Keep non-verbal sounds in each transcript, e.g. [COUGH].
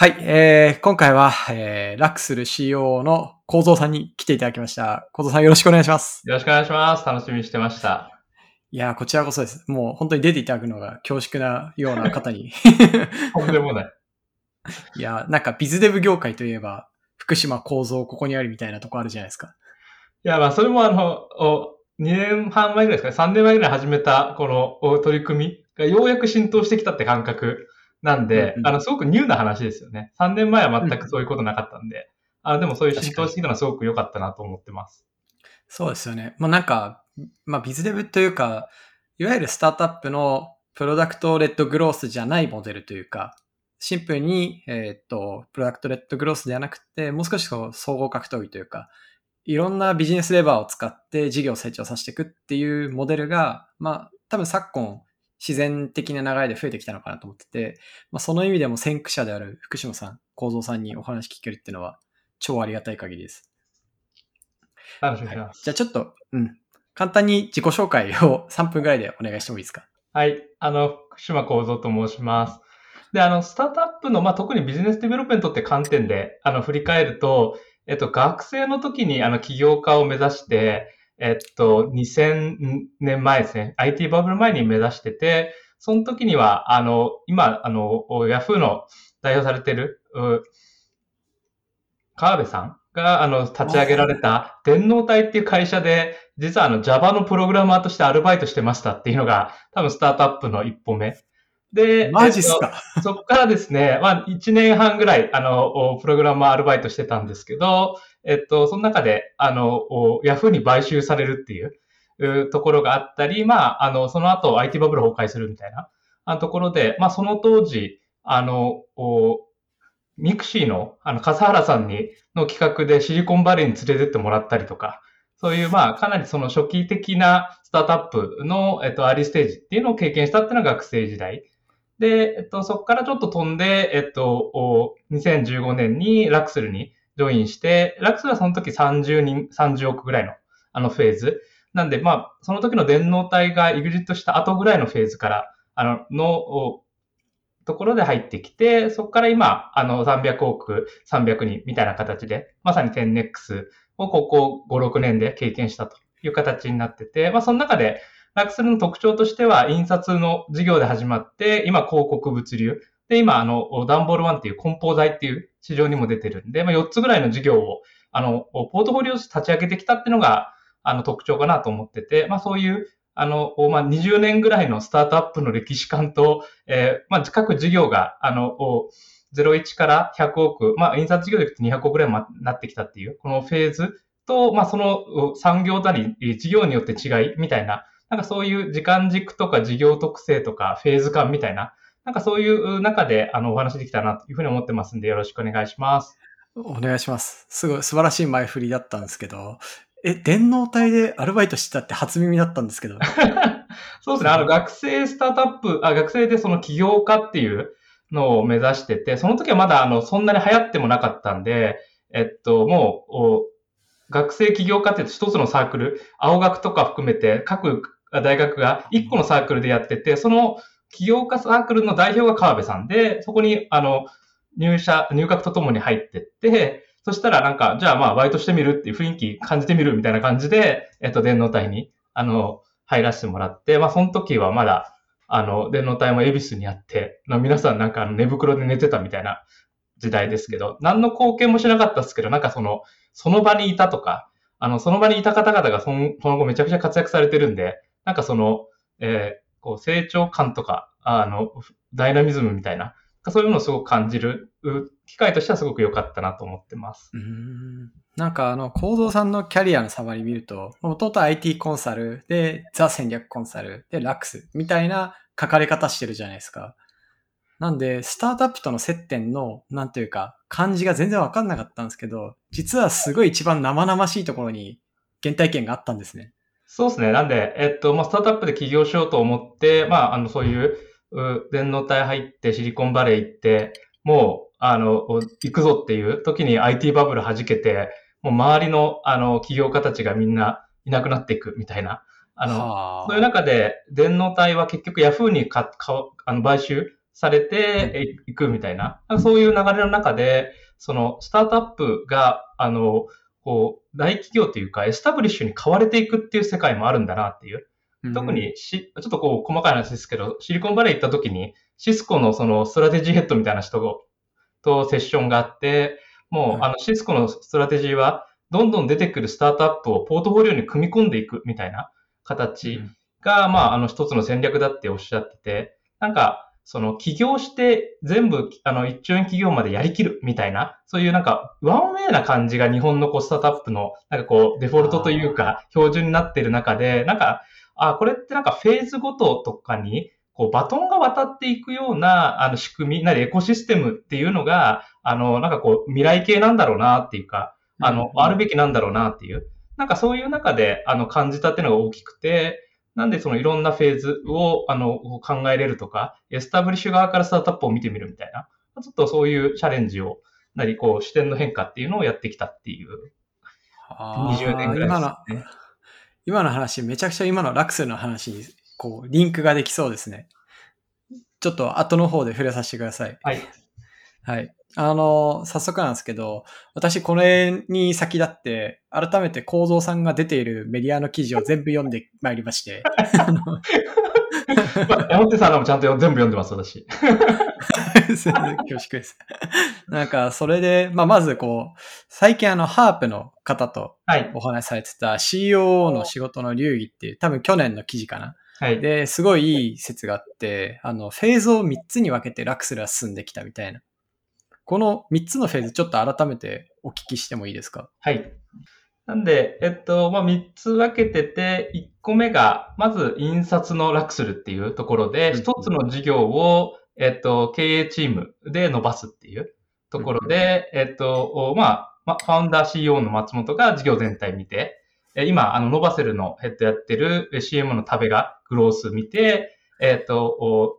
はい、えー、今回は、えー、ラックスル CEO の構造さんに来ていただきました。構造さんよろしくお願いします。よろしくお願いします。楽しみにしてました。いやこちらこそです。もう本当に出ていただくのが恐縮なような方に。[LAUGHS] とんでもない。[LAUGHS] いやなんかビズデブ業界といえば、福島構造ここにあるみたいなとこあるじゃないですか。いや、まあそれもあの、お2年半前ぐらいですかね、3年前ぐらい始めたこの取り組みがようやく浸透してきたって感覚なんで、うんうん、あの、すごくニューな話ですよね。3年前は全くそういうことなかったんで、うん、あの、でもそういう浸透してきたのはすごく良かったなと思ってます。そうですよね。まあなんか、まあビズデブというか、いわゆるスタートアップのプロダクトレッドグロースじゃないモデルというか、シンプルに、えっ、と、プロダクトレッドグロースではなくて、もう少しこう総合格闘技というか、いろんなビジネスレバーを使って事業を成長させていくっていうモデルが、まあ、多分昨今、自然的な流れで増えてきたのかなと思ってて、まあ、その意味でも先駆者である福島さん、広造さんにお話聞けるっていうのは超ありがたい限りです。はい、じゃあちょっと、うん。簡単に自己紹介を [LAUGHS] 3分ぐらいでお願いしてもいいですか？はい。あの、福島広造と申します。で、あの、スタートアップの、まあ、特にビジネスデベロップメントって観点で、あの、振り返ると、えっと、学生の時に、あの、起業家を目指して、えっと、2000年前ですね。IT バブル前に目指してて、その時には、あの、今、あの、ヤフーの代表されてる、川辺さんが、あの、立ち上げられた、電脳体っていう会社で、実はあの、Java のプログラマーとしてアルバイトしてましたっていうのが、多分スタートアップの一歩目。で、マジっすか、えっと、そこからですね、まあ、1年半ぐらい、あの、プログラマーアルバイトしてたんですけど、えっと、その中で、あの、ヤフーに買収されるっていうところがあったり、まあ、あの、その後 IT バブル崩壊するみたいなところで、まあ、その当時、あの、ミクシーの、あの、笠原さんに、の企画でシリコンバレーに連れてってもらったりとか、そういう、まあ、かなりその初期的なスタートアップの、えっと、アーリーステージっていうのを経験したっていうのが学生時代。で、えっと、そこからちょっと飛んで、えっと、2015年にラクスルにジョインして、ラクスルはその時30人、30億ぐらいの、あのフェーズ。なんで、まあ、その時の電脳体がエグジットした後ぐらいのフェーズから、あの、の、ところで入ってきて、そこから今、あの、300億、300人みたいな形で、まさに 10X をここ5、6年で経験したという形になってて、まあ、その中で、ラクスルの特徴としては、印刷の事業で始まって、今、広告物流。で、今、あの、ダンボール1っていう梱包材っていう市場にも出てるんで、まあ、4つぐらいの事業を、あの、ポートフォリオ立ち上げてきたっていうのが、あの、特徴かなと思ってて、まあ、そういう、あの、まあ、20年ぐらいのスタートアップの歴史観と、えー、まあ、各事業が、あの、01から100億、まあ、印刷事業でいくと200億ぐらいになってきたっていう、このフェーズと、まあ、その産業なり、事業によって違いみたいな、なんかそういう時間軸とか事業特性とかフェーズ感みたいな、なんかそういう中であのお話できたなというふうに思ってますんで、よろしくお願いします。お願いします。すごい素晴らしい前振りだったんですけど、え、電脳体でアルバイトしてたって初耳だったんですけど。[LAUGHS] そうですね。あの、学生スタートアップ、あ、学生でその起業家っていうのを目指してて、その時はまだあの、そんなに流行ってもなかったんで、えっと、もう、学生起業家って一つのサークル、青学とか含めて各大学が一個のサークルでやってて、その起業家サークルの代表が川辺さんで、そこに、あの、入社、入学とともに入ってって、そしたらなんか、じゃあまあバイトしてみるっていう雰囲気感じてみるみたいな感じで、えっと、電脳隊に、あの、入らせてもらって、まあその時はまだ、あの、電脳隊も恵比寿にあって、まあ皆さんなんか寝袋で寝てたみたいな時代ですけど、何の貢献もしなかったですけど、なんかその、その場にいたとか、あの、その場にいた方々がそのその後めちゃくちゃ活躍されてるんで、なんかその、えー、こう成長感とか、あの、ダイナミズムみたいな、そういうのをすごく感じる機会としてはすごく良かったなと思ってます。うんなんかあの、構造さんのキャリアのサマリ見ると、もともと IT コンサルで、ザ戦略コンサルで、ラックスみたいな書かれ方してるじゃないですか。なんで、スタートアップとの接点の、なんていうか、感じが全然わかんなかったんですけど、実はすごい一番生々しいところに原体験があったんですね。そうですね。なんで、えっと、まあ、スタートアップで起業しようと思って、まあ、あの、そういう、う電脳体入ってシリコンバレー行って、もう、あの、行くぞっていう時に IT バブル弾けて、もう周りの、あの、起業家たちがみんないなくなっていくみたいな。あの、そういう中で、電脳体は結局ヤフーにかかあの買収されていくみたいな、そういう流れの中で、そのスタートアップが、あの、こう、大企業というか、エスタブリッシュに買われていくっていう世界もあるんだなっていう。特にし、ちょっとこう、細かい話ですけど、シリコンバレー行った時に、シスコのそのストラテジーヘッドみたいな人とセッションがあって、もう、あの、シスコのストラテジーは、どんどん出てくるスタートアップをポートフォリオに組み込んでいくみたいな形が、まあ、あの、一つの戦略だっておっしゃってて、なんか、その起業して全部、あの、1兆円企業までやりきるみたいな、そういうなんか、ワンウェイな感じが日本のこう、スタートアップの、なんかこう、デフォルトというか、標準になっている中で、なんか、あ、これってなんかフェーズごととかに、こう、バトンが渡っていくような、あの、仕組み、なりエコシステムっていうのが、あの、なんかこう、未来系なんだろうなっていうか、あの、あるべきなんだろうなっていう、なんかそういう中で、あの、感じたっていうのが大きくて、なんでそのいろんなフェーズを、あの、考えれるとか、エスタブリッシュ側からスタートアップを見てみるみたいな、ちょっとそういうチャレンジを、なり、こう、視点の変化っていうのをやってきたっていう、20年ぐらいですね。今の話、めちゃくちゃ今のラクスの話に、こう、リンクができそうですね。ちょっと後の方で触れさせてください。はい。はい。あの、早速なんですけど、私これに先立って、改めて構造さんが出ているメディアの記事を全部読んでまいりまして。山手さんのもちゃんと全部読んでます、私。[LAUGHS] 恐縮です。なんか、それで、まあ、まずこう、最近あの、ハープの方とお話しされてた CEO の仕事の流儀っていう、多分去年の記事かな。はい。で、すごいいい説があって、あの、フェーズを3つに分けてラクスルは進んできたみたいな。この3つのフェーズ、ちょっと改めてお聞きしてもいいですか？はい。なんで、えっと、まあ、3つ分けてて、1個目が、まず印刷のラクスルっていうところで、1つの事業を、えっと、経営チームで伸ばすっていうところで、えっと、まあ、ファウンダー CEO の松本が事業全体見て、今、あの、ノバセルのヘッドやってる CM の食べがグロース見て、えっと、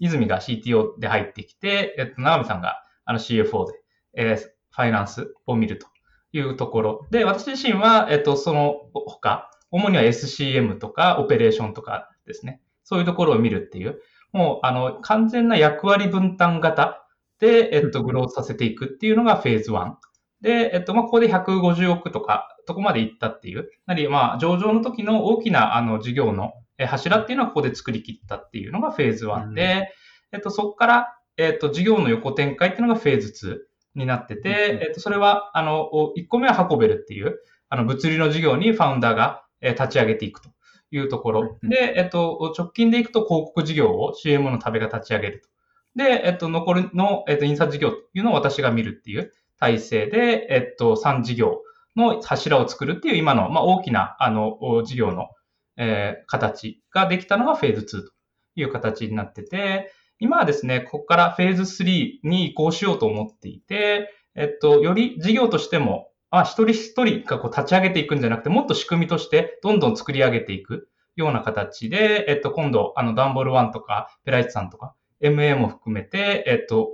泉が CTO で入ってきて、えっと、長見さんがあの CFO で、えー、ファイナンスを見るというところ。で、私自身は、えっと、その他、主には SCM とかオペレーションとかですね。そういうところを見るっていう、もう、あの、完全な役割分担型で、えっと、グロースさせていくっていうのがフェーズ1。で、えっと、まあ、ここで150億とか、とこまで行ったっていう。なり、まあ、上場の時の大きな、あの、事業の柱っていうのはここで作り切ったっていうのがフェーズ1で、うん、えっと、そこから、えっ、と、事業の横展開っていうのがフェーズ2になってて、えっ、と、それは、あの、1個目は運べるっていう、あの、物流の事業にファウンダーが、え立ち上げていくというところ。で、えっ、と、直近でいくと広告事業を CM の壁が立ち上げると。で、えっ、と、残りの、えっ、と、印刷事業というのを私が見るっていう体制で、えっ、と、3事業の柱を作るっていう今の、まあ、大きな、あの、事業の、えー、形ができたのがフェーズ2という形になってて、今はですね、ここからフェーズ3に移行しようと思っていて、えっと、より事業としても、あ、一人一人がこう立ち上げていくんじゃなくて、もっと仕組みとしてどんどん作り上げていくような形で、えっと、今度、あの、ダンボール1とか、ペライチさんとか、MA も含めて、えっと、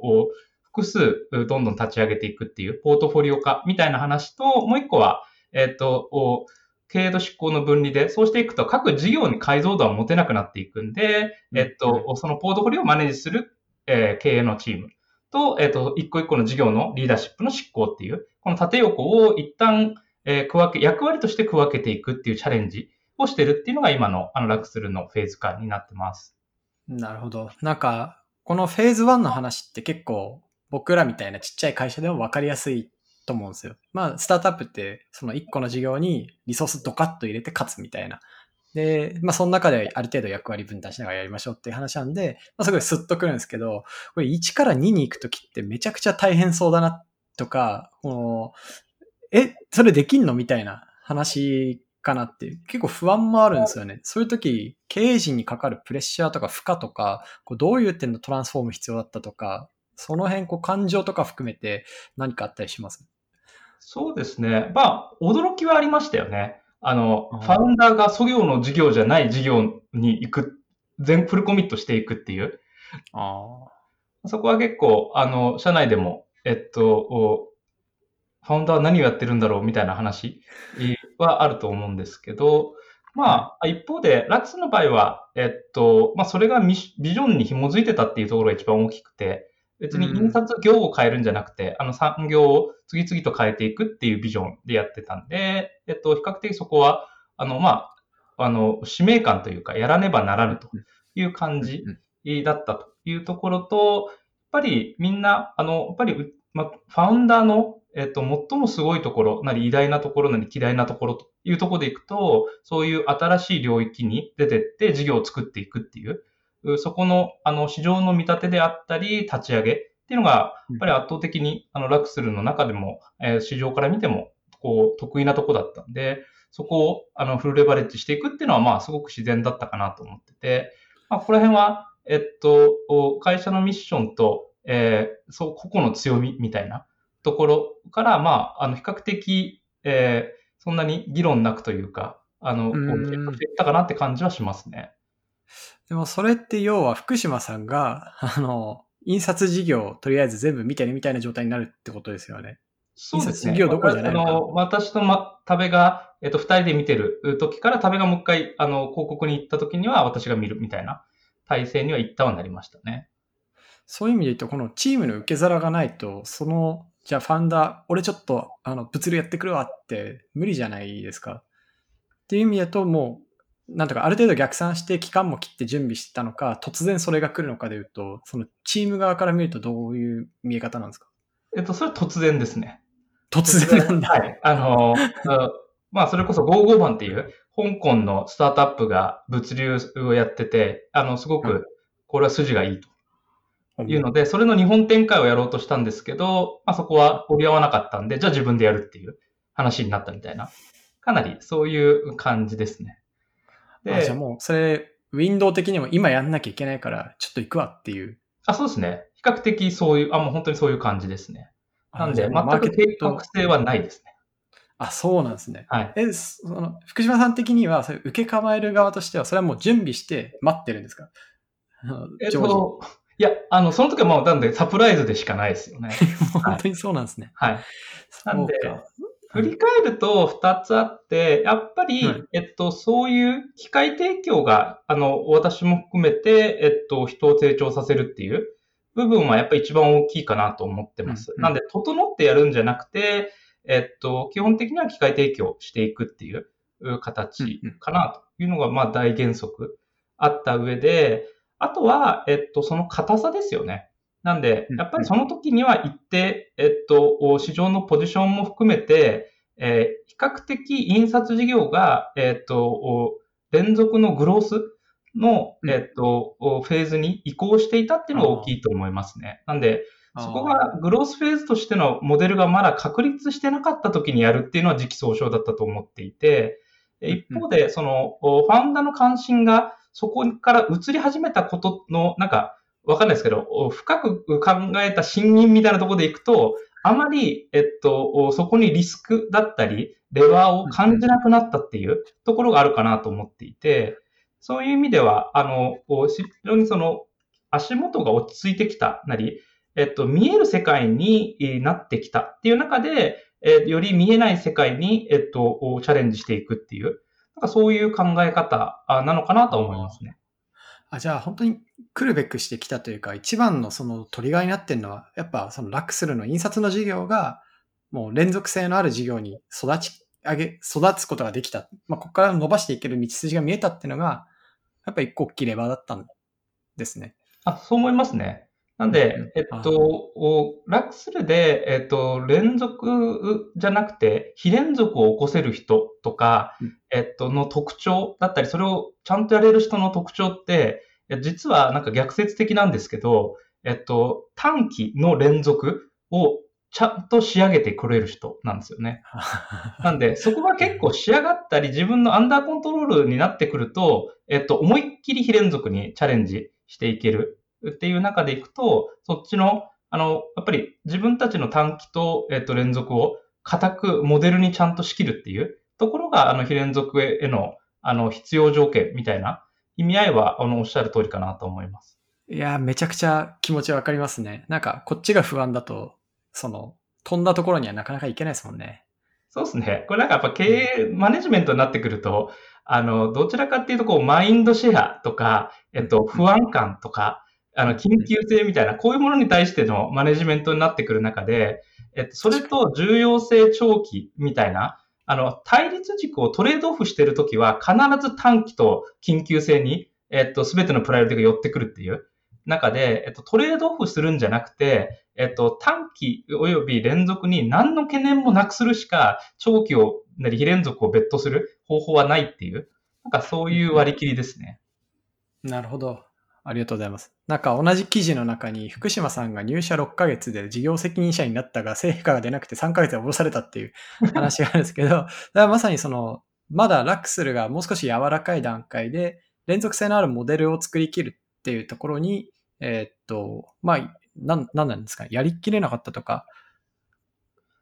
複数どんどん立ち上げていくっていうポートフォリオ化みたいな話と、もう一個は、えっと、経営と執行の分離で、そうしていくと各事業に解像度は持てなくなっていくんで、えっと、そのポートフォリオをマネージする、えー、経営のチームと、えっと、一個一個の事業のリーダーシップの執行っていう、この縦横を一旦、えー、区分け、役割として区分けていくっていうチャレンジをしてるっていうのが今のあのラクスルのフェーズ感になってます。なるほど。なんか、このフェーズ1の話って結構僕らみたいなちっちゃい会社でも分かりやすいと思うんですよ。まあ、スタートアップって、その1個の事業にリソースドカッと入れて勝つみたいな。で、まあ、その中である程度役割分担しながらやりましょうっていう話なんで、まあ、すごいスッとくるんですけど、これ1から2に行くときってめちゃくちゃ大変そうだなとか、このえ、それできんのみたいな話かなっていう、結構不安もあるんですよね。そういう時、経営陣にかかるプレッシャーとか負荷とか、こうどういう点のトランスフォーム必要だったとか、その辺、こう感情とか含めて何かあったりします？そうですね。まあ、驚きはありましたよね。あの、ファウンダーが創業の事業じゃない事業に行く、全フルコミットしていくっていう。あそこは結構、あの、社内でも、えっと、ファウンダーは何をやってるんだろうみたいな話はあると思うんですけど、まあ、一方で、ラックスの場合は、えっと、まあ、それがビジョンに紐づいてたっていうところが一番大きくて、別に印刷業を変えるんじゃなくて、あの産業を次々と変えていくっていうビジョンでやってたんで、えっと、比較的そこは、あの、まあ、あの、使命感というか、やらねばならぬという感じだったというところと、やっぱりみんな、あの、やっぱり、まあ、ファウンダーの、えっと、最もすごいところ、なり偉大なところなり嫌いなところというところでいくと、そういう新しい領域に出てって事業を作っていくっていう、そこの、あの、市場の見立てであったり、立ち上げっていうのが、やっぱり圧倒的に、あの、ラクスルの中でも、えー、市場から見ても、こう、得意なとこだったんで、そこを、あの、フルレバレッジしていくっていうのは、まあ、すごく自然だったかなと思ってて、まあ、ここら辺は、えっと、会社のミッションと、えー、そう、個々の強みみたいなところから、まあ、あの、比較的、えー、そんなに議論なくというか、あの、こう、していったかなって感じはしますね。でもそれって要は福島さんが、[LAUGHS] あの、印刷事業をとりあえず全部見てねみたいな状態になるってことですよね。そうですね。印刷事業どころじゃない私と、ま、食べが、えっと、二人で見てる時から、食べがもう一回、あの、広告に行った時には私が見るみたいな体制には一旦はなりましたね。そういう意味で言うと、このチームの受け皿がないと、その、じゃあファンダー、俺ちょっと、あの、物流やってくるわって無理じゃないですか。っていう意味だと、もう、なんとかある程度逆算して期間も切って準備してたのか、突然それが来るのかでいうと、そのチーム側から見るとどういう見え方なんですか？えっと、それは突然ですね。突然なんだ。はい。あの、[LAUGHS] まあ、それこそ55番っていう、香港のスタートアップが物流をやってて、あの、すごく、これは筋がいいと。いうので、それの日本展開をやろうとしたんですけど、まあ、そこは折り合わなかったんで、じゃあ自分でやるっていう話になったみたいな。かなりそういう感じですね。で、じゃあもう、それ、ウィンドウ的にも今やんなきゃいけないから、ちょっと行くわっていう。あ、そうですね。比較的そういう、あ、もう本当にそういう感じですね。なんで、全く計画性はないですね。あ、そうなんですね。はい。え、その、福島さん的には、それ受け構える側としては、それはもう準備して待ってるんですか？えっと、いや、あの、その時はもう、なんで、サプライズでしかないですよね。[LAUGHS] 本当にそうなんですね。はい。なんで、振り返ると2つあって、やっぱり、はい、えっと、そういう機械提供が、あの、私も含めて、えっと、人を成長させるっていう部分はやっぱり一番大きいかなと思ってます。うんうん、なんで、整ってやるんじゃなくて、えっと、基本的には機械提供していくっていう形かなというのが、まあ、大原則あった上で、あとは、えっと、その硬さですよね。なんで、やっぱりその時には一定、えっと、市場のポジションも含めて、えー、比較的印刷事業が、えっと、連続のグロースの、えっと、フェーズに移行していたっていうのが大きいと思いますね。なんで、そこがグロースフェーズとしてのモデルがまだ確立してなかった時にやるっていうのは時期尚早だったと思っていて、一方で、その、ファウンダーの関心がそこから移り始めたことの、なんか、わかんないですけど、深く考えた審議みたいなところでいくと、あまり、えっと、そこにリスクだったり、レバーを感じなくなったっていうところがあるかなと思っていて、そういう意味では、あの、非常にその、足元が落ち着いてきたなり、えっと、見える世界になってきたっていう中で、えより見えない世界に、えっと、チャレンジしていくっていう、なんかそういう考え方なのかなと思いますね。あじゃあ本当に来るべくしてきたというか、一番のそのトリガーになってるのは、やっぱそのラックスルの印刷の事業が、もう連続性のある事業に育ち上げ、育つことができた。まあ、ここから伸ばしていける道筋が見えたっていうのが、やっぱ一個大きいレバーだったんですね。あ、そう思いますね。なんで、えっと、ラックスルで、えっと、連続じゃなくて、非連続を起こせる人とか、えっと、の特徴だったり、それをちゃんとやれる人の特徴って、実はなんか逆説的なんですけど、えっと、短期の連続をちゃんと仕上げてくれる人なんですよね。[LAUGHS] なんで、そこが結構仕上がったり、自分のアンダーコントロールになってくると、えっと、思いっきり非連続にチャレンジしていけるっていう中でいくと、そっちの、あの、やっぱり自分たちの短期と、えっと、連続を固くモデルにちゃんと仕切るっていうところが、あの、非連続への、あの、必要条件みたいな意味合いは、あの、おっしゃる通りかなと思います。いや、めちゃくちゃ気持ちわかりますね。なんか、こっちが不安だと、その、飛んだところにはなかなかいけないですもんね。そうですね。これなんかやっぱ経営、マネジメントになってくると、あの、どちらかっていうと、こう、マインドシェアとか、えっと、不安感とか、あの、緊急性みたいな、こういうものに対してのマネジメントになってくる中で、えっと、それと重要性長期みたいな、あの、対立軸をトレードオフしてるときは、必ず短期と緊急性に、えっと、すべてのプライオリティが寄ってくるっていう中で、えっと、トレードオフするんじゃなくて、えっと、短期及び連続に何の懸念もなくするしか、長期を、なり非連続をベットする方法はないっていう、なんかそういう割り切りですね。なるほど。ありがとうございます。なんか同じ記事の中に福島さんが入社6ヶ月で事業責任者になったが成果が出なくて3ヶ月で降ろされたっていう [LAUGHS] 話があるんですけど、だからまさにその、まだラックスルがもう少し柔らかい段階で連続性のあるモデルを作りきるっていうところに、えー、っと、まあ、なん、なんなんですかやりきれなかったとか、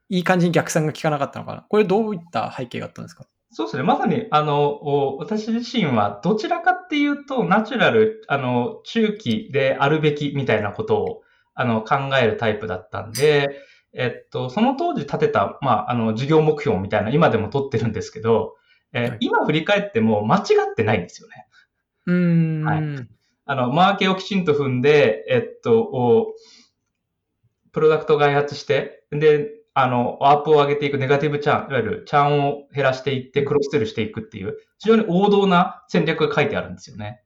いい感じに逆算が効かなかったのかなこれどういった背景があったんですか？そうですね。まさに、あの、私自身はどちらかっていうと、ナチュラル、あの、中期であるべきみたいなことを、あの、考えるタイプだったんで、えっと、その当時立てた、まあ、あの、事業目標みたいな、今でも取ってるんですけど、えーはい、今振り返っても間違ってないんですよね。うん。はい。あの、マーケをきちんと踏んで、えっと、プロダクト開発して、で、あの、アップを上げていくネガティブチャン、いわゆるチャンを減らしていってクロスセルしていくっていう、非常に王道な戦略が書いてあるんですよね。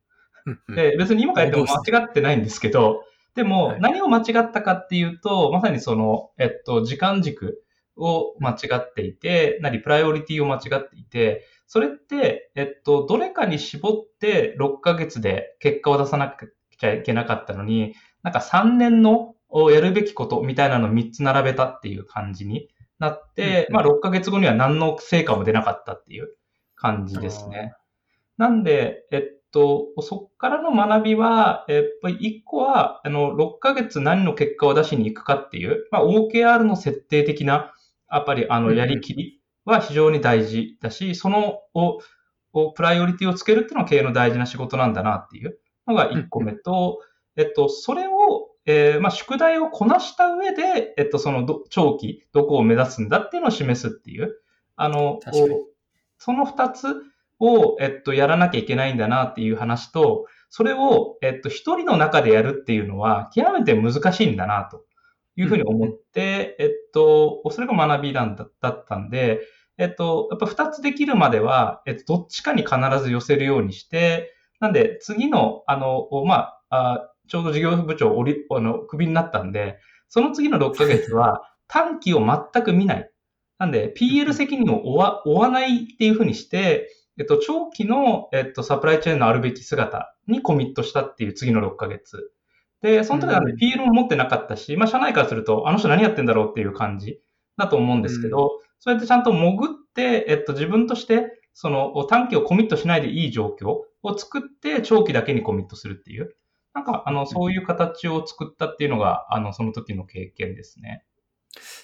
で、別に今書いても間違ってないんですけど、でも、何を間違ったかっていうと、まさにその、えっと、時間軸を間違っていて、なり、プライオリティを間違っていて、それって、えっと、どれかに絞って6ヶ月で結果を出さなきゃいけなかったのに、なんか3年のをやるべきことみたいなのを3つ並べたっていう感じになって、うん、まあ6ヶ月後には何の成果も出なかったっていう感じですね。なんで、えっと、そっからの学びは、やっぱり1個は、あの、6ヶ月何の結果を出しに行くかっていう、まあ OKR の設定的な、やっぱりあの、やりきりは非常に大事だし、その、を、プライオリティをつけるっていうのは経営の大事な仕事なんだなっていうのが1個目と、えっと、それをえー、まあ、宿題をこなした上で、えっと、その長期、どこを目指すんだっていうのを示すっていう、あの、その二つを、えっと、やらなきゃいけないんだなっていう話と、それを、えっと、一人の中でやるっていうのは、極めて難しいんだな、というふうに思って、うん、えっと、それが学びなんだだったんで、えっと、やっぱ二つできるまでは、えっと、どっちかに必ず寄せるようにして、なんで、次の、あの、まあ、ちょうど事業部長おり、あの、クビになったんで、その次の6ヶ月は [LAUGHS] 短期を全く見ない。なんで、PL 責任を負わ負わないっていうふうにして、えっと、長期の、えっと、サプライチェーンのあるべき姿にコミットしたっていう次の6ヶ月。で、その時はね、PL も持ってなかったし、まあ、社内からすると、あの人何やってんだろうっていう感じだと思うんですけど、うん、そうやってちゃんと潜って、えっと、自分として、その短期をコミットしないでいい状況を作って、長期だけにコミットするっていう。なんか、あの、そういう形を作ったっていうのが、あの、その時の経験ですね。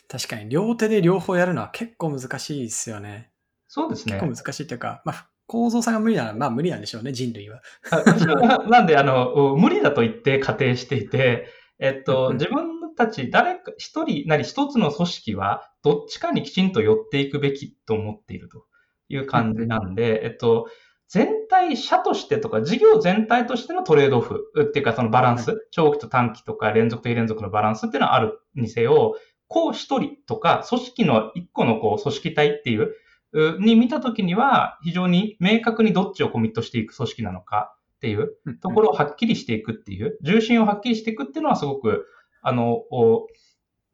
確かに、両手で両方やるのは結構難しいですよね。そうですね。結構難しいっていうか、まあ、構造さんが無理なら、まあ無理なんでしょうね、人類は。[LAUGHS] なんで、あの、無理だと言って仮定していて、えっと、自分たち誰か一人なり一つの組織は、どっちかにきちんと寄っていくべきと思っているという感じなんで、えっと、全体、社としてとか、事業全体としてのトレードオフっていうか、そのバランス、長期と短期とか連続と非連続のバランスっていうのはあるにせよ、こう一人とか、組織の一個のこう組織体っていう、に見たときには、非常に明確にどっちをコミットしていく組織なのかっていうところをはっきりしていくっていう、重心をはっきりしていくっていうのはすごく、あの、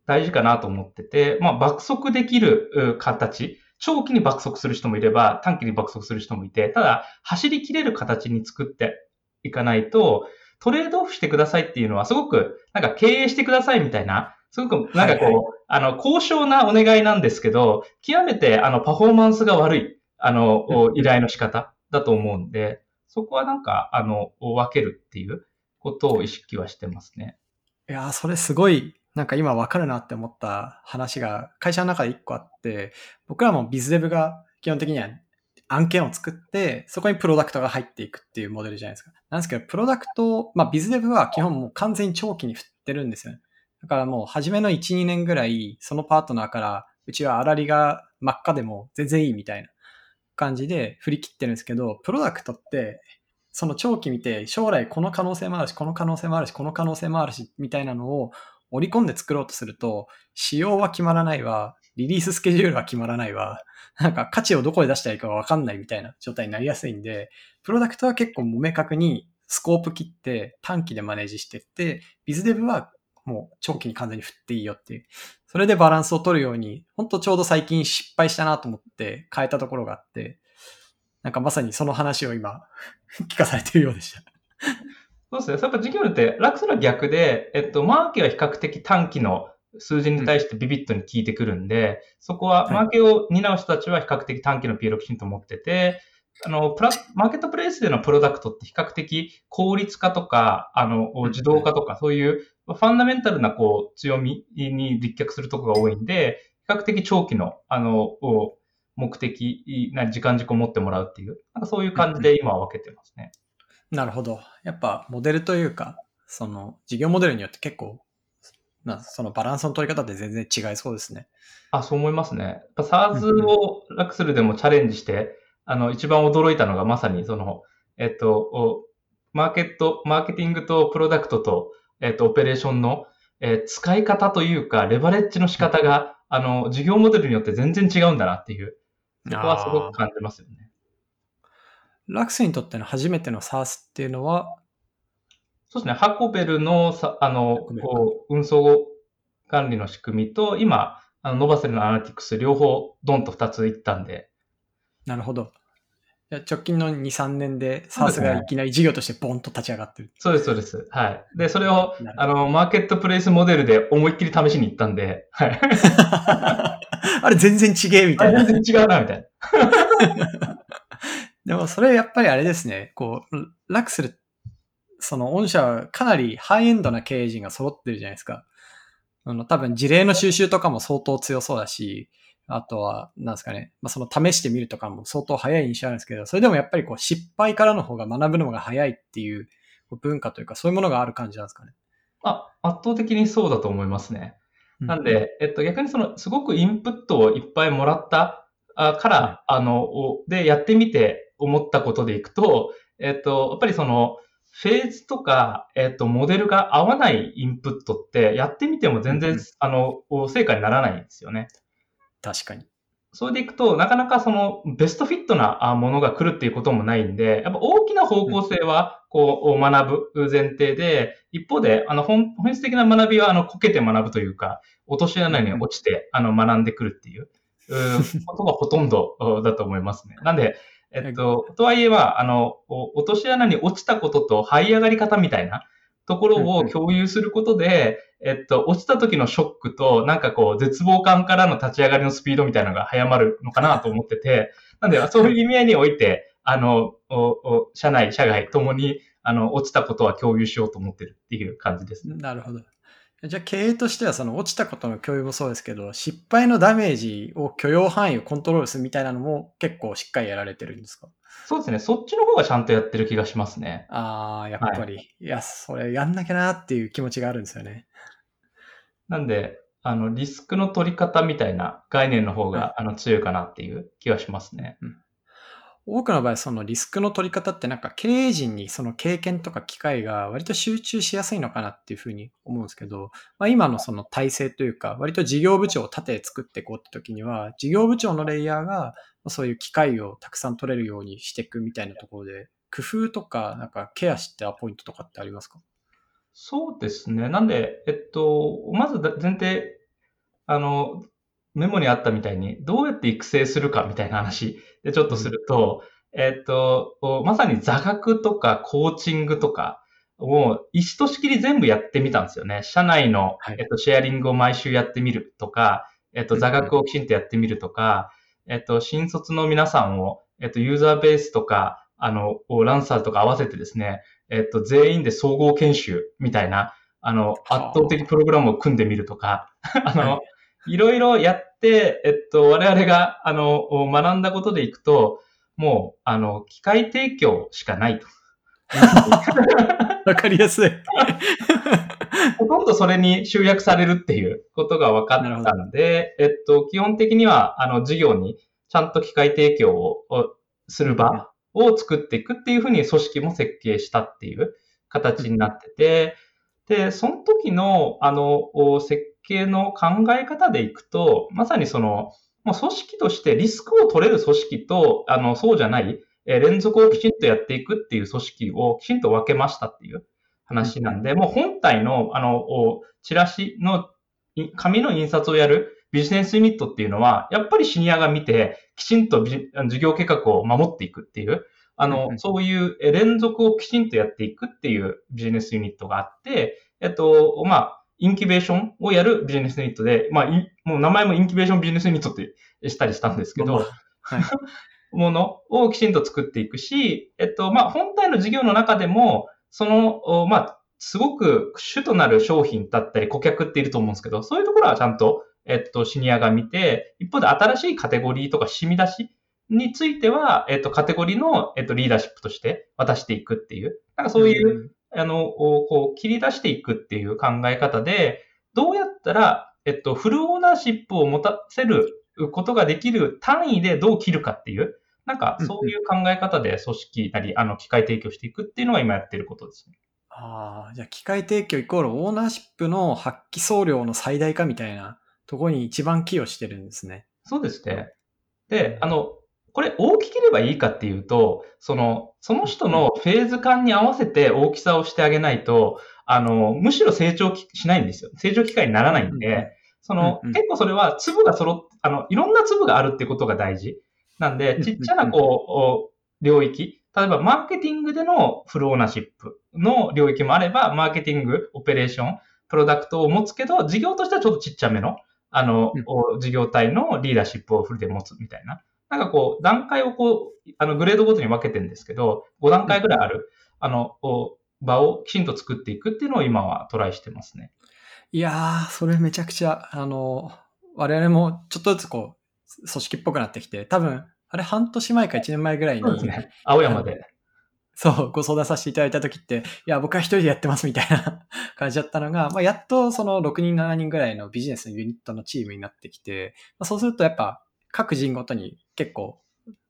大事かなと思ってて、まあ、爆速できる形、長期に爆速する人もいれば、短期に爆速する人もいて、ただ、走り切れる形に作っていかないと、トレードオフしてくださいっていうのは、すごく、なんか経営してくださいみたいな、すごく、なんかこう、はいはい、あの、交渉なお願いなんですけど、極めて、あの、パフォーマンスが悪い、あの、依頼の仕方 [LAUGHS] だと思うんで、そこはなんか、あの、分けるっていうことを意識はしてますね。いやそれすごいなんか今わかるなって思った話が会社の中で一個あって、僕らもビズデブが基本的には案件を作って、そこにプロダクトが入っていくっていうモデルじゃないですか。なんですけど、プロダクト、まあビズデブは基本もう完全に長期に振ってるんですよね。だからもう初めの1、2年ぐらい、そのパートナーから、うちは粗利が真っ赤でも全然いいみたいな感じで振り切ってるんですけど、プロダクトって、その長期見て、将来この可能性もあるし、この可能性もあるし、この可能性もあるし、みたいなのを織り込んで作ろうとすると、仕様は決まらないわ、リリーススケジュールは決まらないわ、なんか価値をどこで出したらいいかわかんないみたいな状態になりやすいんで、プロダクトは結構もめかくにスコープ切って短期でマネージしてって、ビズデブはもう長期に完全に振っていいよっていう。それでバランスを取るように、本当ちょうど最近失敗したなと思って変えたところがあって、なんかまさにその話を今 [LAUGHS] 聞かされてるようでした。そうですね。やっぱ事業って、ラクスの逆で、えっと、マーケは比較的短期の数字に対してビビットに効いてくるんで、そこは、はいマーケを担う人たちは比較的短期の PL をきちんと持ってて、あの、プラマーケットプレイスでのプロダクトって比較的効率化とか、あの、うん自動化とか、そういうファンダメンタルな、こう、強みに立脚するところが多いんで、比較的長期の、あの、お目的な時間軸を持ってもらうっていう、なんかそういう感じで今は分けてますね。なるほど。やっぱモデルというか、その事業モデルによって結構、なそのバランスの取り方って全然違いそうですね。あ、そう思いますね。SARS をラクスルでもチャレンジして、あの、一番驚いたのがまさにその、えっと、おマーケット、マーケティングとプロダクトと、えっと、オペレーションの、えー使い方というか、レバレッジの仕方が、あの、事業モデルによって全然違うんだなっていう、そこはすごく感じますよね。ラクスにとっての初めての SARS っていうのは、そうですね。ハコベルのさ、あの、こう運送管理の仕組みと、今、あの、ノバセルのアナリティクス両方ドンと二ついったんで、なるほど。いや直近の2、3年で SARS ねがいきなり事業としてボンと立ち上がってる。そうです、そうです。はい。で、それをあの、マーケットプレイスモデルで思いっきり試しに行ったんで、はい。[LAUGHS] あれ全然違えみたいな。全然違うな、みたいな。[LAUGHS] でもそれやっぱりあれですね、こう、ラクスル、その御社はかなりハイエンドな経営陣が揃ってるじゃないですか。あの、多分事例の収集とかも相当強そうだし、あとは、なんですかね、まあ、その試してみるとかも相当早い印象あるんですけど、それでもやっぱりこう失敗からの方が学ぶのが早いっていう文化というか、そういうものがある感じなんですかね。あ、圧倒的にそうだと思いますね。なんう、で、えっと、逆にその、すごくインプットをいっぱいもらったあから、はいあの、おで、やってみて思ったことでいくと、えっと、やっぱりその、フェーズとか、えっと、モデルが合わないインプットって、やってみても全然うん、あの、お成果にならないんですよね。確かに。それでいくと、なかなかそのベストフィットなあものが来るっていうこともないんで、やっぱ大きな方向性はこう学ぶ前提で、一方で、あの本本質的な学びはあのこけて学ぶというか、落とし穴に落ちてあの学んでくるっていう [LAUGHS] ことがほとんどおだと思いますね。なんで、えっと、とはいえは、あの、お落とし穴に落ちたことと這い上がり方みたいなところを共有することで、えっと、落ちた時のショックと、なんかこう、絶望感からの立ち上がりのスピードみたいなのが早まるのかなと思ってて、なんで、[LAUGHS] そういう意味合いにおいて、あの、おお社内、社外ともに、あの、落ちたことは共有しようと思ってるっていう感じですね。なるほど。じゃあ経営としてはその落ちたことの共有もそうですけど、失敗のダメージを許容範囲をコントロールするみたいなのも結構しっかりやられてるんですか？そうですね。そっちの方がちゃんとやってる気がしますね。ああ、やっぱり、い、や、それやんなきゃなっていう気持ちがあるんですよね。なんで、あの、リスクの取り方みたいな概念の方が、はいあの、強いかなっていう気はしますね。多くの場合、そのリスクの取り方ってなんか経営陣にその経験とか機会が割と集中しやすいのかなっていうふうに思うんですけど、まあ、今のその体制というか、割と事業部長を縦作っていこうって時には、事業部長のレイヤーがそういう機会をたくさん取れるようにしていくみたいなところで、工夫とか、なんかケアしてアポイントとかってありますか？そうですね。なんで、えっと、まず前提、あの、メモにあったみたいに、どうやって育成するかみたいな話でちょっとすると、えっと、おまさに座学とかコーチングとか、もう、意思としきり全部やってみたんですよね。社内の、はい。えっと、シェアリングを毎週やってみるとか、えっと、座学をきちんとやってみるとか、えっと、新卒の皆さんを、えっと、ユーザーベースとか、あの、ランサーとか合わせてですね、えっと、全員で総合研修みたいな、あの、はあ圧倒的プログラムを組んでみるとか、[LAUGHS] あの、、はい。ろいろやって、えっと、我々が、あの、学んだことでいくと、もう、あの、機械提供しかないと。[LAUGHS] わかりやすい。[LAUGHS] ほとんどそれに集約されるっていうことが分かったので、えっと、基本的には、あの、事業にちゃんと機械提供をする場を作っていくっていうふうに組織も設計したっていう形になってて、で、その時の、あの、設計の考え方でいくと、まさにその、もう組織としてリスクを取れる組織と、あの、そうじゃない、え連続をきちんとやっていくっていう組織をきちんと分けましたっていう話なんで、もう本体の、あの、チラシの紙の印刷をやるビジネスユニットっていうのは、やっぱりシニアが見て、きちんと事業計画を守っていくっていう、あの、そういう連続をきちんとやっていくっていうビジネスユニットがあって、えっと、まあ、インキュベーションをやるビジネスユニットで、まあ、もう名前もインキュベーションビジネスユニットってしたりしたんですけど、はい、[LAUGHS] ものをきちんと作っていくし、えっと、まあ、本体の事業の中でも、その、まあ、すごく主となる商品だったり顧客っていると思うんですけど、そういうところはちゃんと、えっと、シニアが見て、一方で新しいカテゴリーとか染み出しについては、えっと、カテゴリーの、えっと、リーダーシップとして渡していくっていう、なんかそういう、あの、こう、切り出していくっていう考え方で、どうやったら、えっと、フルオーナーシップを持たせることができる単位でどう切るかっていう、なんかそういう考え方で組織なり、あの、機械提供していくっていうのが今やってることですね。ああ、じゃあ機械提供イコールオーナーシップの発揮総量の最大化みたいなところに一番寄与してるんですね。そうですね。で、あの、これ大きければいいかっていうと、その、その人のフェーズ感に合わせて大きさをしてあげないと、あの、むしろ成長しないんですよ。成長機会にならないんで、その、結構それは粒が揃って、あの、いろんな粒があるってことが大事。なんで、ちっちゃなこう、領域、例えばマーケティングでのフルオーナーシップの領域もあれば、マーケティング、オペレーション、プロダクトを持つけど、事業としてはちょっとちっちゃめの、あの、事業体のリーダーシップをフルで持つみたいな。なんかこう、段階をこう、あの、グレードごとに分けてるんですけど、5段階ぐらいある、あの、場をきちんと作っていくっていうのを今はトライしてますね。いやー、それめちゃくちゃ、あの、我々もちょっとずつこう、組織っぽくなってきて、多分、あれ半年前か1年前ぐらいに、ね、青山で。そう、ご相談させていただいた時って、いや、僕は一人でやってますみたいな [LAUGHS] 感じだったのが、まあ、やっとその6人、7人ぐらいのビジネスのユニットのチームになってきて、まあ、そうするとやっぱ各人ごとに結構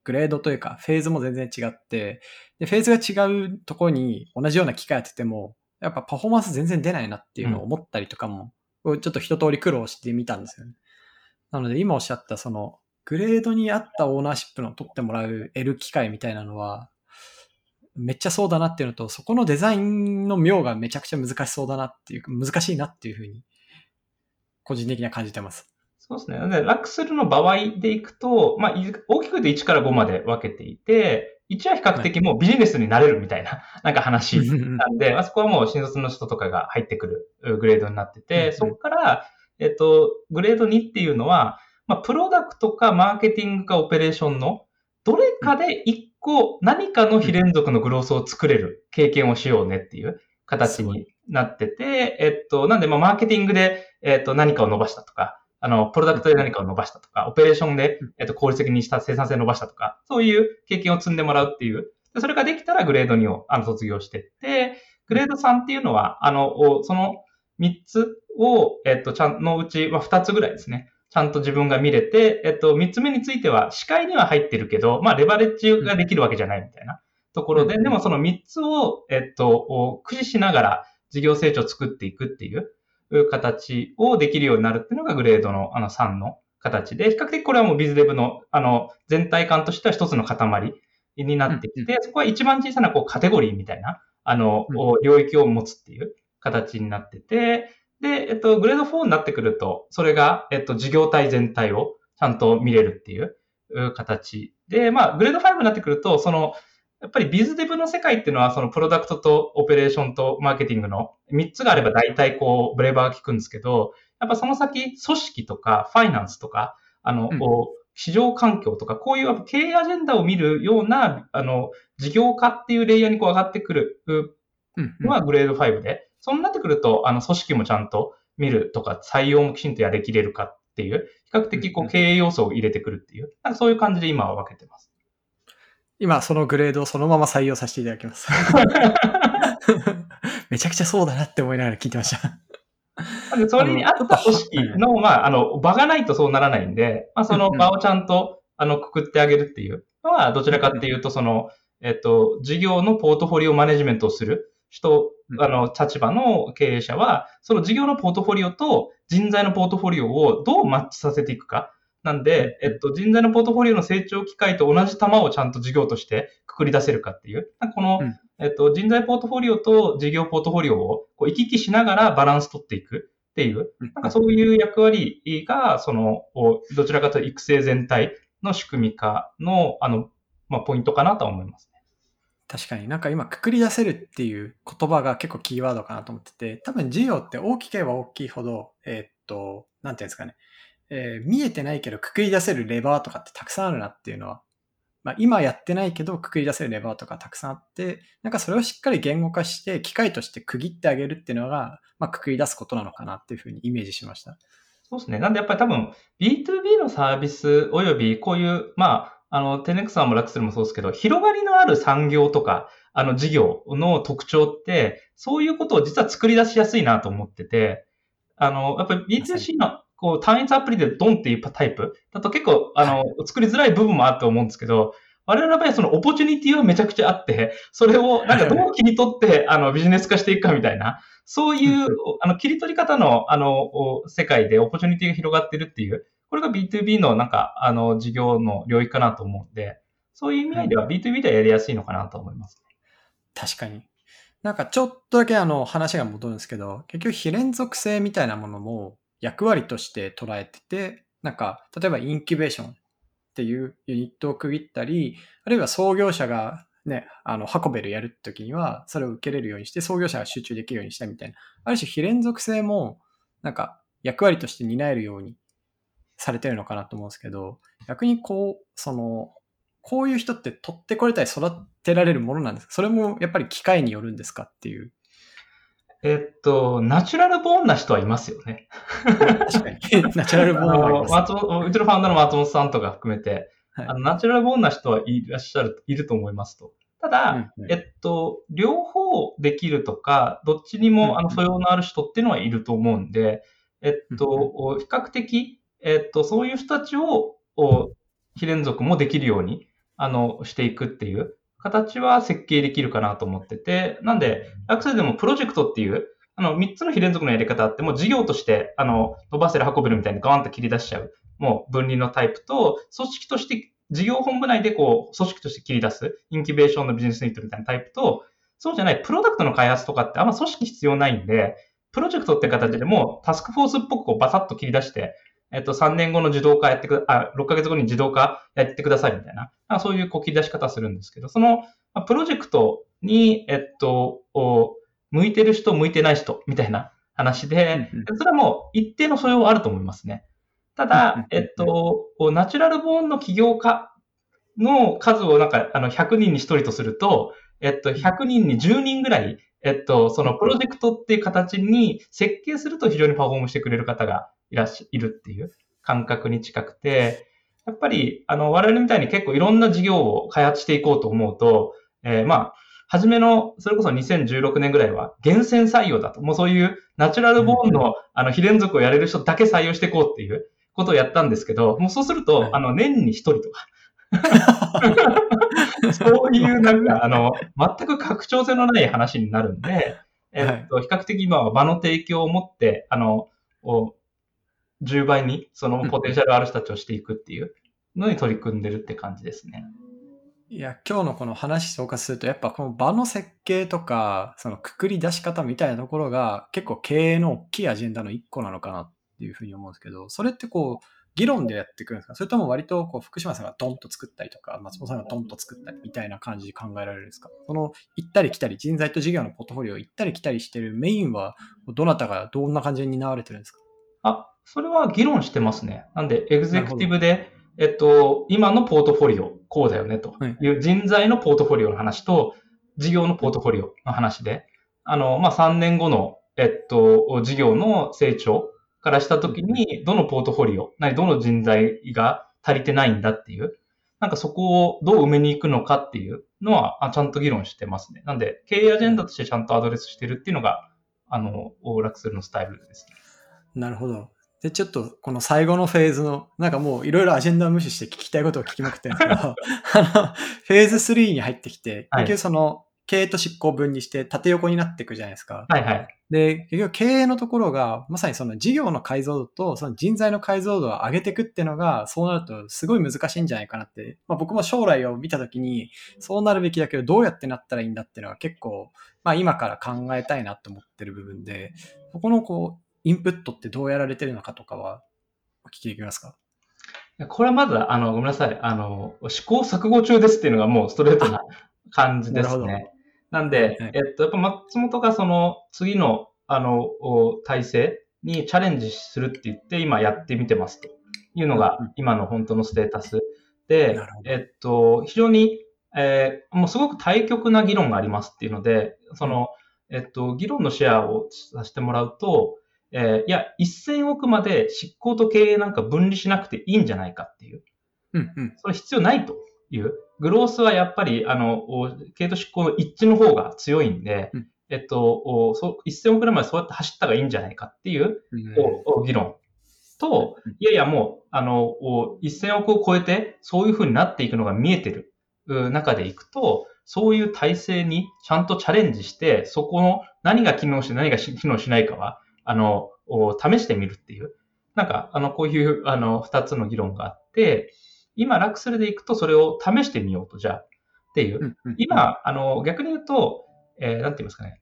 グレードというかフェーズも全然違って、で、フェーズが違うところに同じような機械当てても、やっぱパフォーマンス全然出ないなっていうのを思ったりとかも、うん、ちょっと一通り苦労してみたんですよね。なので今おっしゃったそのグレードに合ったオーナーシップの取ってもらう L 機械みたいなのは、めっちゃそうだなっていうのと、そこのデザインの妙がめちゃくちゃ難しそうだなっていう、難しいなっていうふうに、個人的には感じてます。そうですね。ラクスルの場合でいくと、まあ、大きく言うと1から5まで分けていて、1は比較的もうビジネスになれるみたいな、[LAUGHS] なんか話なんで、[LAUGHS] あそこはもう新卒の人とかが入ってくるグレードになってて、そこから、えっと、グレード2っていうのは、まあ、プロダクトかマーケティングかオペレーションのどれかで1個何かの非連続のグロースを作れる経験をしようねっていう形になってて、えっと、なんで、まあ、マーケティングで、えっと、何かを伸ばしたとか、あの、プロダクトで何かを伸ばしたとか、オペレーションで、えっと、効率的にした生産性を伸ばしたとか、そういう経験を積んでもらうっていう。それができたらグレード2を、あの、卒業してって、グレード3っていうのは、あの、その3つを、えっと、ちゃんのうち、まあ、2つぐらいですね。ちゃんと自分が見れて、えっと、3つ目については、視界には入ってるけど、まあ、レバレッジができるわけじゃないみたいなところで、でもその3つを、えっと、駆使しながら事業成長を作っていくっていう、形をできるようになるっていうのがグレードのあの3の形で、比較的これはもうビズデブのあの全体感としては一つの塊になってきて、そこは一番小さなこうカテゴリーみたいな、あの、領域を持つっていう形になってて、で、えっと、グレード4になってくると、それが、えっと、事業体全体をちゃんと見れるっていう形で、まあ、グレード5になってくると、その、やっぱりビズデブの世界っていうのは、そのプロダクトとオペレーションとマーケティングの3つがあれば大体こう、ブレーバーが効くんですけど、やっぱその先、組織とかファイナンスとか、あの、うん、市場環境とか、こういう経営アジェンダを見るような、あの、事業化っていうレイヤーにこう上がってくるのはグレード5で、そうなってくると、あの、組織もちゃんと見るとか、採用もきちんとやりきれるかっていう、比較的こう、経営要素を入れてくるっていう、なんかそういう感じで今は分けてます。今そのグレードをそのまま採用させていただきます。[LAUGHS] めちゃくちゃそうだなって思いながら聞いてました。それに合った組織の、まあ、あの、場がないとそうならないんで、まあ、その場をちゃんとあの、くくってあげるっていうのは、どちらかっていうと、その、えっと、事業のポートフォリオマネジメントをする人、あの、立場の経営者は、その事業のポートフォリオと人材のポートフォリオをどうマッチさせていくか。なんで、えっと、人材のポートフォリオの成長機会と同じ玉をちゃんと事業としてくくり出せるかっていう。この、えっと、人材ポートフォリオと事業ポートフォリオをこう行き来しながらバランス取っていくっていう、なんかそういう役割が、その、どちらかというと育成全体の仕組み化の、あの、まあ、ポイントかなと思いますね。確かに。なんか今、くくり出せるっていう言葉が結構キーワードかなと思ってて、多分事業って大きければ大きいほど、えー、っと、なんていうんですかね、えー、見えてないけどくくり出せるレバーとかってたくさんあるなっていうのはまあ、今やってないけどくくり出せるレバーとかたくさんあって、なんかそれをしっかり言語化して、機械として区切ってあげるっていうのが、まあ、くくり出すことなのかなっていうふうにイメージしました。そうですね。なんでやっぱり多分 B2B のサービスおよびこういう、まあ、あの、テネクさんもラクスルもそうですけど、広がりのある産業とか、あの事業の特徴って、そういうことを実は作り出しやすいなと思ってて、あの、やっぱり B2C のこう、単一アプリでドンっていうタイプ。だと結構、あの、作りづらい部分もあると思うんですけど、我々の場合はそのオポチュニティはめちゃくちゃあって、それをなんかどう切り取って、[LAUGHS] あの、ビジネス化していくかみたいな、そういう、あの、切り取り方の、あの、世界でオポチュニティが広がってるっていう、これが B2B のなんか、あの、事業の領域かなと思うんで、そういう意味では B2B ではやりやすいのかなと思います、確かに。なんかちょっとだけあの話が戻るんですけど、結局非連続性みたいなものも役割として捉えてて、なんか、例えばインキュベーションっていうユニットを区切ったり、あるいは創業者がね、あの、運べるやるときには、それを受けれるようにして、創業者が集中できるようにしたみたいな。ある種、非連続性も、なんか、役割として担えるようにされてるのかなと思うんですけど、逆にこう、その、こういう人って取ってこれたり育てられるものなんですか？それもやっぱり機会によるんですかっていうえっと、ナチュラルボーンな人はいますよね。確かに。ナチュラルボーンは松本うちのファウンダーの松本さんとか含めて、はい、あのナチュラルボーンな人はいらっしゃる、いると思いますと。ただ、うんうん、えっと、両方できるとか、どっちにもあの素養のある人っていうのはいると思うんで、えっと、比較的、えっと、そういう人たちを、非連続もできるように、あの、していくっていう。形は設計できるかなと思ってて、なんで、アクセルでもプロジェクトっていう、あの、3つの非連続のやり方あって、もう事業として、あの、伸ばせる運べるみたいにガーンと切り出しちゃう、もう分離のタイプと、組織として、事業本部内でこう、組織として切り出す、インキュベーションのビジネスニットみたいなタイプと、そうじゃない、プロダクトの開発とかってあんま組織必要ないんで、プロジェクトって形でもタスクフォースっぽくこうバサッと切り出して、えっと、3年後の自動化やってくあ、6ヶ月後に自動化やってくださいみたいな、そういうこう切り出し方するんですけど、その、プロジェクトに、えっと、向いてる人、向いてない人、みたいな話で、それはもう一定の素養はあると思いますね。ただ、えっと、ナチュラルボーンの起業家の数をなんか、あの、100人に1人とすると、えっと、100人に10人ぐらい、えっと、そのプロジェクトっていう形に設計すると非常にパフォームしてくれる方がいらっしゃ、いるっていう感覚に近くて、やっぱり、あの、我々みたいに結構いろんな事業を開発していこうと思うと、えー、まあ、初めの、それこそ2016年ぐらいは、厳選採用だと。もうそういうナチュラルボーンの、あの、非連続をやれる人だけ採用していこうっていうことをやったんですけど、もうそうすると、あの、年に一人とか。[LAUGHS] そういうなんか、あの、全く拡張性のない話になるんで、えっと、比較的今は場の提供を持って、あの、10倍にそのポテンシャルある人たちをしていくっていうのに取り組んでるって感じですね。いや、今日のこの話総括すると、やっぱこの場の設計とか、そのくくり出し方みたいなところが結構経営の大きいアジェンダの一個なのかなっていうふうに思うんですけど、それってこう、議論でやってくるんですか？それとも割とこう福島さんがドンと作ったりとか、松本さんがドンと作ったりみたいな感じで考えられるんですか？その行ったり来たり、人材と事業のポートフォリオ行ったり来たりしてるメインは、どなたがどんな感じに担われてるんですか？あ、それは議論してますね。なんで、エグゼクティブで、えっと、今のポートフォリオ、こうだよねという人材のポートフォリオの話と、事業のポートフォリオの話で、あの、まあ、3年後の、えっと、事業の成長からしたときに、どのポートフォリオ、どの人材が足りてないんだっていう、なんかそこをどう埋めに行くのかっていうのは、あちゃんと議論してますね。なんで、経営アジェンダとしてちゃんとアドレスしてるっていうのが、あの、ラクスルのスタイルですね。なるほど。で、ちょっとこの最後のフェーズの、なんかもういろいろアジェンダを無視して聞きたいことを聞きまくってるんですけど、あの、フェーズ3に入ってきて、はい結局その、経営と執行分にして縦横になっていくじゃないですか。はいはい。で、結局経営のところが、まさにその事業の解像度とその人材の解像度を上げていくっていうのが、そうなるとすごい難しいんじゃないかなって、まあ僕も将来を見たときに、そうなるべきだけど、どうやってなったらいいんだっていうのは結構、まあ今から考えたいなと思ってる部分で、そこのこう、インプットってどうやられてるのかとかは、お聞きできますか？いやこれはまず、あの、ごめんなさい。あの、試行錯誤中ですっていうのがもうストレートな感じですね。なんで、はい。えっと、やっぱ松本がその次の、あの、お体制にチャレンジするって言って、今やってみてますというのが今の本当のステータス。でえっと、非常に、えーもうすごく対極な議論がありますっていうので、その、えっと、議論のシェアをさせてもらうと、えーいや、1000億まで執行と経営なんか分離しなくていいんじゃないかっていう。うんうん。それ必要ないという。グロースはやっぱり、あの、お経営と執行の一致の方が強いんで、うんえっと、おそう1000億ぐらいまでそうやって走ったらいいんじゃないかっていう、うん議論とうん、いやいやもう、あの、お1000億を超えて、そういう風になっていくのが見えてるう中でいくと、そういう体制にちゃんとチャレンジして、そこの何が機能して何がし機能しないかは、あの、お試してみるっていう。なんか、あの、こういう、あの、二つの議論があって、今、ラクスルでいくと、それを試してみようと、じゃあ、っていう。今、あの、逆に言うと、えーなんて言いますかね。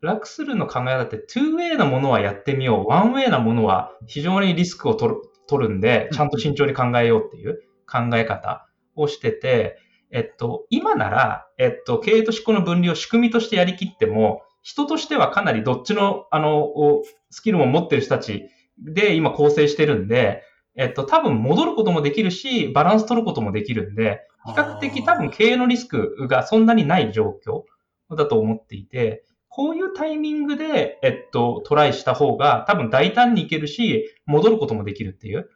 ラクスルの考え方って、2way なものはやってみよう。1way なものは非常にリスクを取る取るんで、ちゃんと慎重に考えようっていう考え方をしてて、えっと、今なら、えっと、経営と執行の分離を仕組みとしてやりきっても、人としてはかなりどっちの、あの、おスキルも持ってる人たちで今構成してるんで、えっと、多分戻ることもできるし、バランス取ることもできるんで、比較的多分経営のリスクがそんなにない状況だと思っていて、こういうタイミングで、えっと、トライした方が多分大胆にいけるし、戻ることもできるっていう。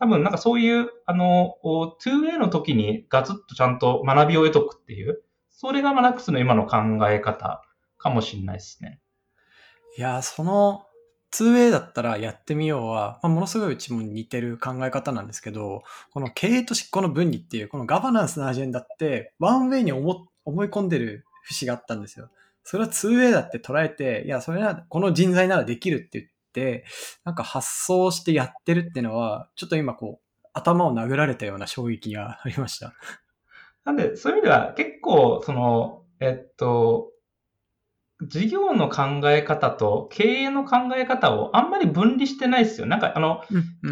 多分なんかそういう、あの、お 2way の時にガツッとちゃんと学びを得とくっていう、それがマナックスの今の考え方かもしれないですね。いやー、その 2way だったらやってみようは、まあ、ものすごいうちも似てる考え方なんですけど、この経営と執行の分離っていう、このガバナンスのアジェンダって、ワンウェイに思思い込んでる節があったんですよ。それは 2way だって捉えて、いや、それなら、この人材ならできるって言って、なんか発想してやってるっていうのは、ちょっと今こう、頭を殴られたような衝撃がありました。なんで、そういう意味では結構、その、えっと、事業の考え方と経営の考え方をあんまり分離してないですよ。なんか、あの、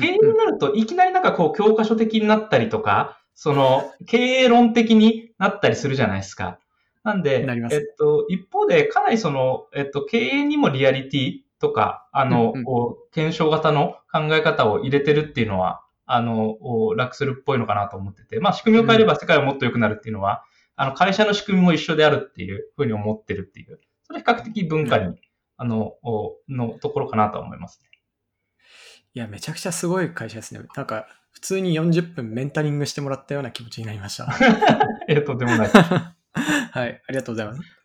経営になるといきなりなんかこう教科書的になったりとか、その経営論的になったりするじゃないですか。なんで、えっと、一方でかなりその、えっと、経営にもリアリティとか、あの、うんうん。こう検証型の考え方を入れてるっていうのは、あの、おラクスルっぽいのかなと思ってて、まあ仕組みを変えれば世界はもっと良くなるっていうのは、あの、会社の仕組みも一緒であるっていうふうに思ってるっていう、それ比較的文化に、あの、おのところかなと思いますね。いや、めちゃくちゃすごい会社ですね。なんか、普通に40分メンタリングしてもらったような気持ちになりました。[LAUGHS] えっと、でもない。[LAUGHS] はい、ありがとうございます。